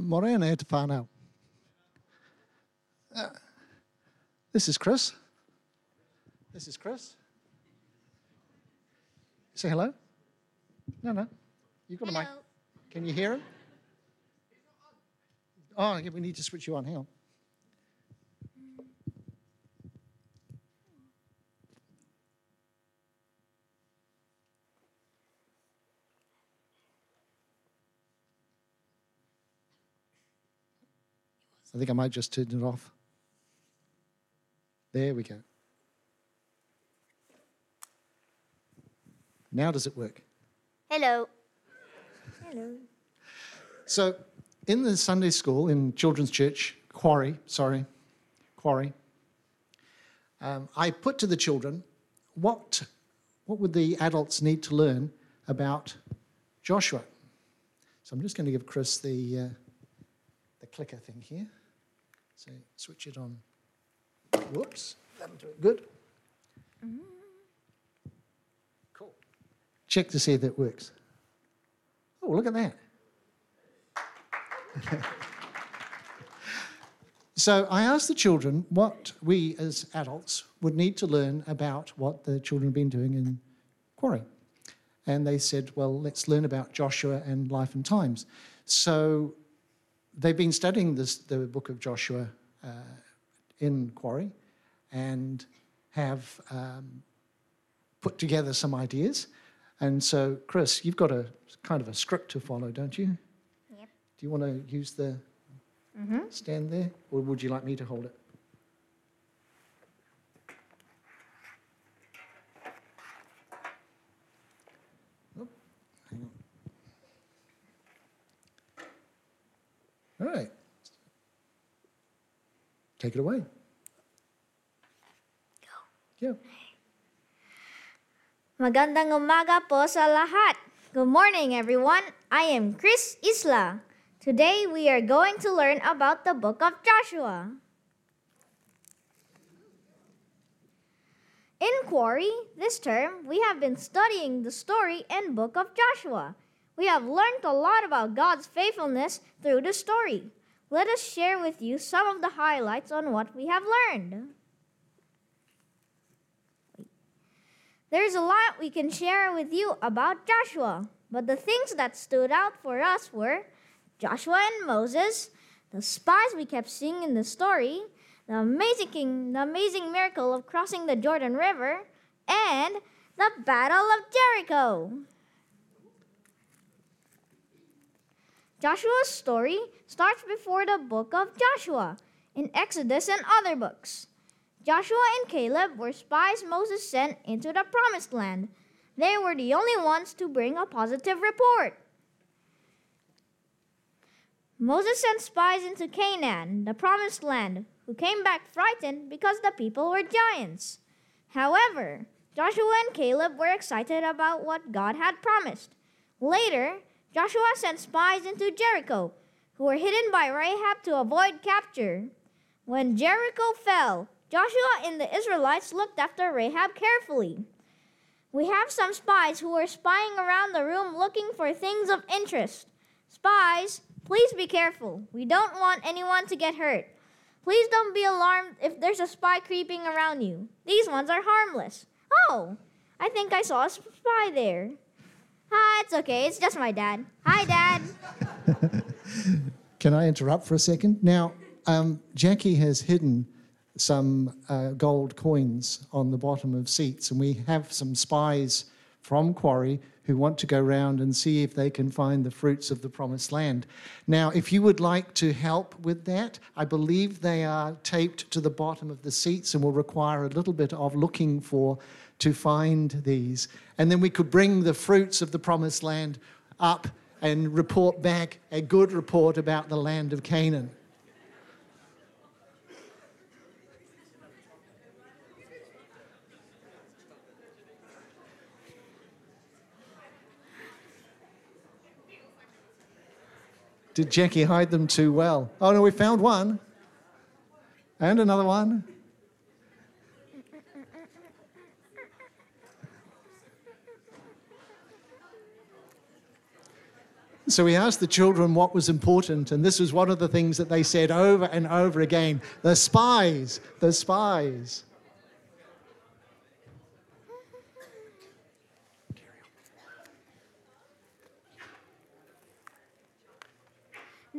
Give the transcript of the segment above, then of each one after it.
Morena e te whānau. Uh, this is Chris. This is Chris. Say hello. No, no. You've got a mic. Can you hear him? Oh, yeah, we need to switch you on. Hang on. I think I might just turn it off. There we go. Now does it work? Hello. Hello. So, in the Sunday school in Children's Church, Quarry, sorry, Quarry, um, I put to the children what, what would the adults need to learn about Joshua? So, I'm just going to give Chris the, uh, the clicker thing here. So, switch it on. Whoops, that'll do it good. Cool. Check to see if it works. Oh, look at that. so I asked the children what we as adults would need to learn about what the children have been doing in Quarry. And they said, well, let's learn about Joshua and life and times. So they've been studying this, the book of Joshua uh, in Quarry and have um, put together some ideas. And so, Chris, you've got a kind of a script to follow, don't you? Yep. Do you want to use the stand there, or would you like me to hold it? All right. Take it away. Go. Yeah. Magandang umaga po sa lahat. Good morning, everyone. I am Chris Isla. Today we are going to learn about the book of Joshua. In Quarry, this term, we have been studying the story and book of Joshua. We have learned a lot about God's faithfulness through the story. Let us share with you some of the highlights on what we have learned. There's a lot we can share with you about Joshua, but the things that stood out for us were Joshua and Moses, the spies we kept seeing in the story, the amazing, the amazing miracle of crossing the Jordan River, and the Battle of Jericho. Joshua's story starts before the book of Joshua in Exodus and other books. Joshua and Caleb were spies Moses sent into the promised land. They were the only ones to bring a positive report. Moses sent spies into Canaan, the promised land, who came back frightened because the people were giants. However, Joshua and Caleb were excited about what God had promised. Later, Joshua sent spies into Jericho, who were hidden by Rahab to avoid capture. When Jericho fell, Joshua and the Israelites looked after Rahab carefully. We have some spies who are spying around the room looking for things of interest. Spies, please be careful. We don't want anyone to get hurt. Please don't be alarmed if there's a spy creeping around you. These ones are harmless. Oh, I think I saw a spy there. Ah, it's okay. It's just my dad. Hi, Dad. Can I interrupt for a second? Now, um, Jackie has hidden some uh, gold coins on the bottom of seats, and we have some spies from Quarry who want to go round and see if they can find the fruits of the promised land. Now, if you would like to help with that, I believe they are taped to the bottom of the seats and will require a little bit of looking for to find these. And then we could bring the fruits of the promised land up and report back a good report about the land of Canaan. Did Jackie hide them too well? Oh no, we found one. And another one. So we asked the children what was important, and this was one of the things that they said over and over again the spies, the spies.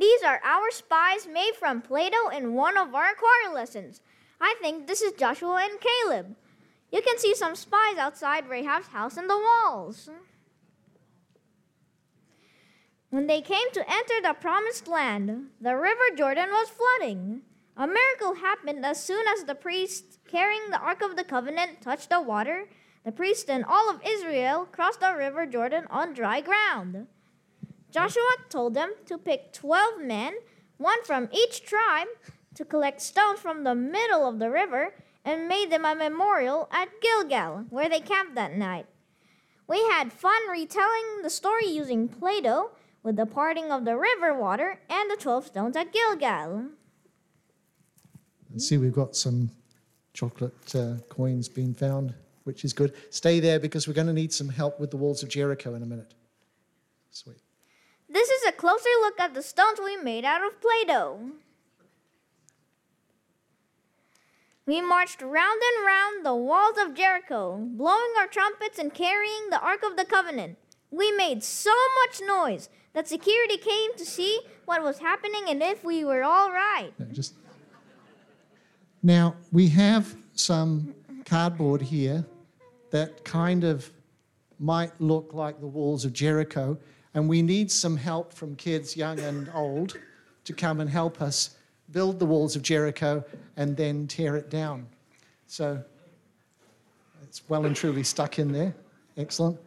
These are our spies made from Play Doh in one of our choir lessons. I think this is Joshua and Caleb. You can see some spies outside Rahab's house in the walls. When they came to enter the promised land, the river Jordan was flooding. A miracle happened as soon as the priest carrying the Ark of the Covenant touched the water. The priest and all of Israel crossed the river Jordan on dry ground. Joshua told them to pick 12 men, one from each tribe, to collect stones from the middle of the river and made them a memorial at Gilgal, where they camped that night. We had fun retelling the story using Play Doh with the parting of the river water and the 12 stones at Gilgal. And see, we've got some chocolate uh, coins being found, which is good. Stay there because we're going to need some help with the walls of Jericho in a minute. Sweet. This is a closer look at the stones we made out of Play Doh. We marched round and round the walls of Jericho, blowing our trumpets and carrying the Ark of the Covenant. We made so much noise that security came to see what was happening and if we were all right. Just now we have some cardboard here that kind of might look like the walls of Jericho, and we need some help from kids, young and old, to come and help us build the walls of Jericho and then tear it down. So it's well and truly stuck in there. Excellent.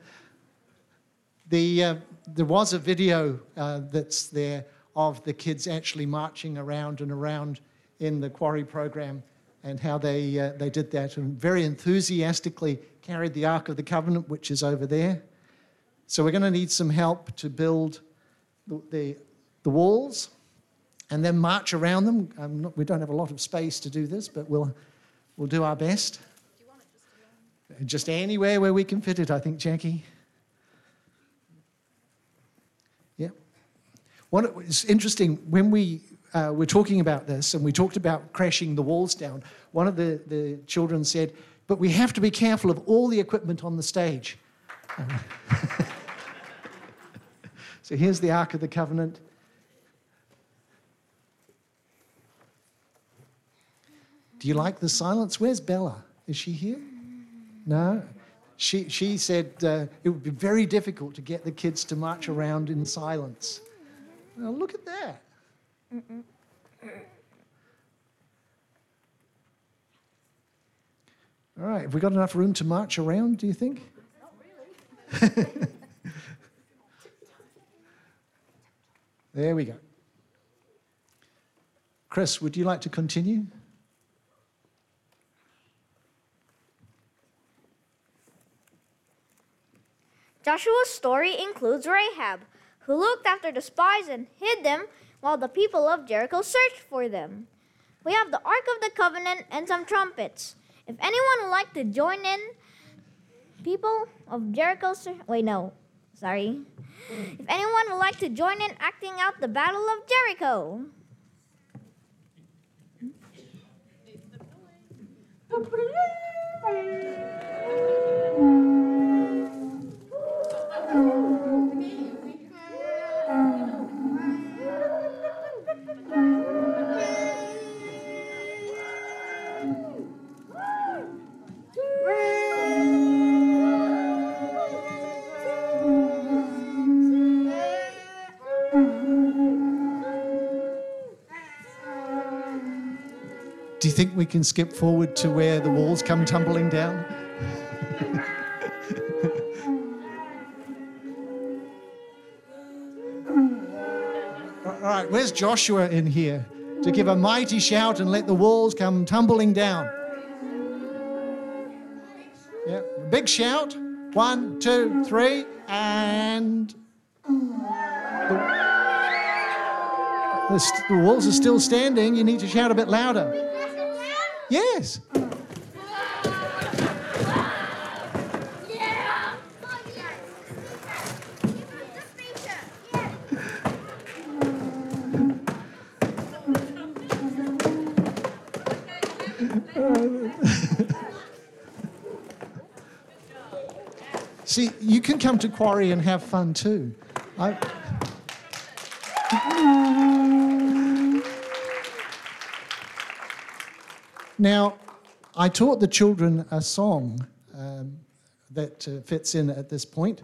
The, uh, there was a video uh, that's there of the kids actually marching around and around in the quarry program and how they, uh, they did that and very enthusiastically carried the Ark of the Covenant, which is over there. So we're going to need some help to build the, the, the walls and then march around them. Not, we don't have a lot of space to do this, but we'll, we'll do our best. Do just, just anywhere where we can fit it, I think, Jackie. Yeah. One, it's interesting, when we uh, were talking about this and we talked about crashing the walls down, one of the, the children said, but we have to be careful of all the equipment on the stage. So here's the Ark of the Covenant. Do you like the silence? Where's Bella? Is she here? No? She, she said uh, it would be very difficult to get the kids to march around in silence. Now, look at that. All right, have we got enough room to march around, do you think? There we go. Chris, would you like to continue? Joshua's story includes Rahab, who looked after the spies and hid them while the people of Jericho searched for them. We have the Ark of the Covenant and some trumpets. If anyone would like to join in, people of Jericho, wait, no, sorry. If anyone would like to join in acting out the Battle of Jericho, think we can skip forward to where the walls come tumbling down? All right, where's Joshua in here to give a mighty shout and let the walls come tumbling down? Yeah, big shout. One, two, three, and. The, the walls are still standing. You need to shout a bit louder. Yes. See, you can come to Quarry and have fun too. I... now, I taught the children a song um, that uh, fits in at this point,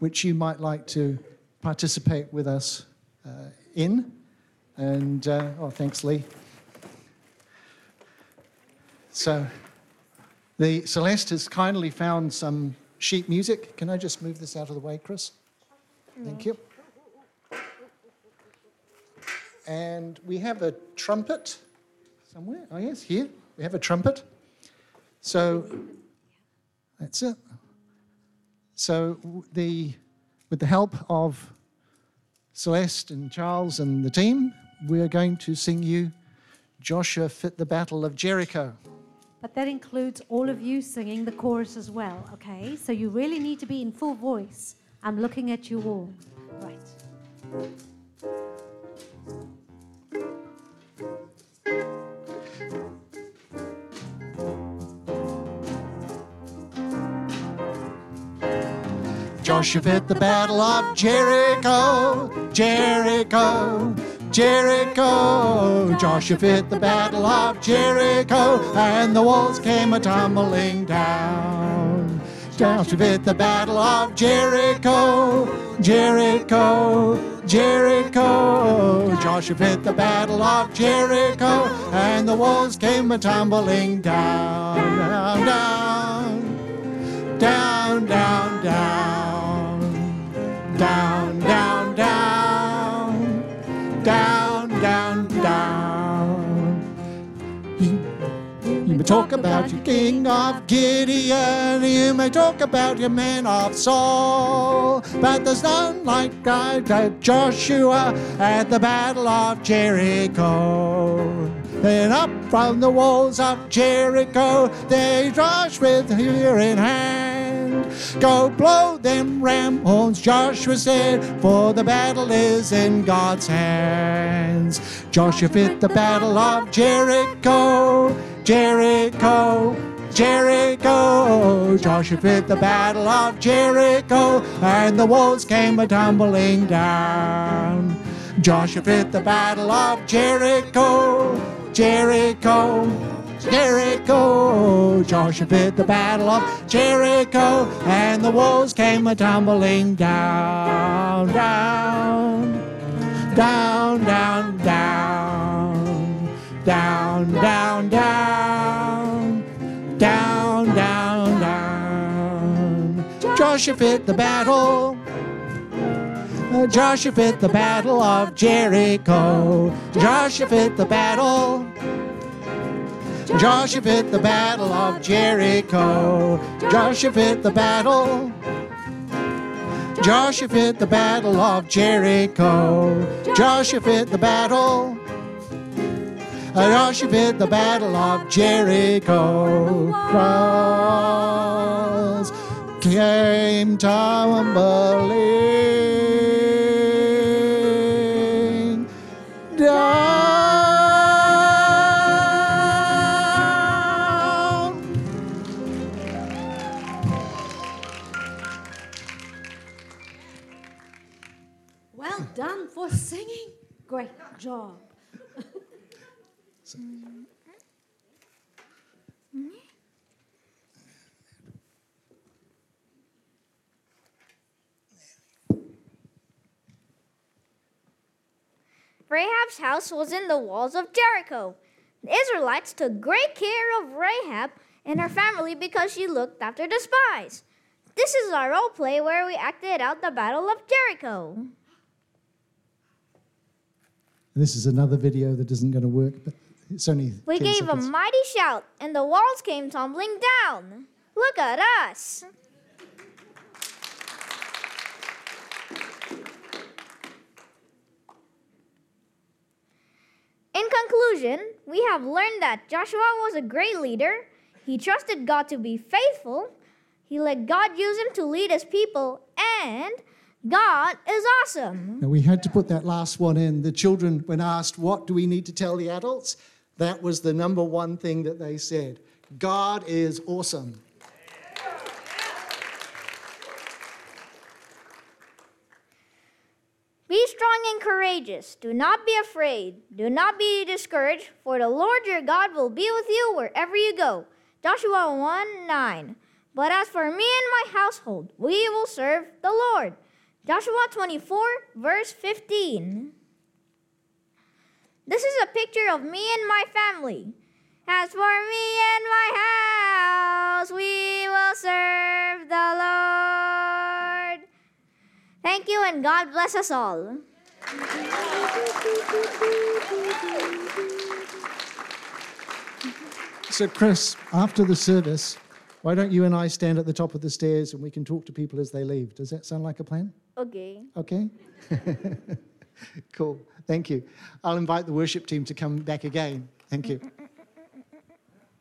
which you might like to participate with us uh, in. And, uh, oh, thanks, Lee. So, the Celeste has kindly found some sheet music. Can I just move this out of the way, Chris? Thank you. And we have a trumpet somewhere. Oh, yes, here. We have a trumpet. So that's it. So the, with the help of Celeste and Charles and the team, we are going to sing you Joshua Fit the Battle of Jericho. But that includes all of you singing the chorus as well, okay? So you really need to be in full voice. I'm looking at you all. Right. Joshua fit the battle of Jericho, Jericho, Jericho. Joshua fit the battle of Jericho, and the walls came a tumbling down. Joshua fit the battle of Jericho, Jericho, Jericho. Joshua fit the battle of Jericho, and the walls came a tumbling down, down, down, down, down, down down, down, down, down, down, down. You, may talk about your king of Gideon, you may talk about your men of Saul, but there's none like God, at Joshua at the battle of Jericho. Then up from the walls of Jericho, they rush with spear in hand. Go blow them ram horns, Joshua said, for the battle is in God's hands. Joshua fit the battle of Jericho, Jericho. Jericho, Joshua fit the battle of Jericho, and the walls came a tumbling down. Joshua fit the battle of Jericho, Jericho, Jericho. Joshua fit the battle of Jericho, and the walls came a tumbling down, down, down, down, down, down, down, down, down, down, down. Joshua fit the battle. Joshua fit the battle of Jericho. Joshua fit the battle. Joshua fit the battle of Jericho. Joshua fit the battle. Joshua fit the battle of Jericho. Joshua fit the battle. Uh, Joshua fit the battle of Jericho. Cross came tumbling Rahab's house was in the walls of Jericho. The Israelites took great care of Rahab and her family because she looked after the spies. This is our role play where we acted out the Battle of Jericho. This is another video that isn't going to work, but it's only. We gave seconds. a mighty shout, and the walls came tumbling down. Look at us. In conclusion, we have learned that Joshua was a great leader. He trusted God to be faithful. He let God use him to lead his people, and God is awesome. Now, we had to put that last one in. The children, when asked, What do we need to tell the adults? That was the number one thing that they said God is awesome. Be strong and courageous. Do not be afraid. Do not be discouraged, for the Lord your God will be with you wherever you go. Joshua 1 9. But as for me and my household, we will serve the Lord. Joshua 24, verse 15. This is a picture of me and my family. As for me and my house, we will serve the Lord. Thank you, and God bless us all. So, Chris, after the service, why don't you and I stand at the top of the stairs and we can talk to people as they leave? Does that sound like a plan? Okay. Okay? cool. Thank you. I'll invite the worship team to come back again. Thank you.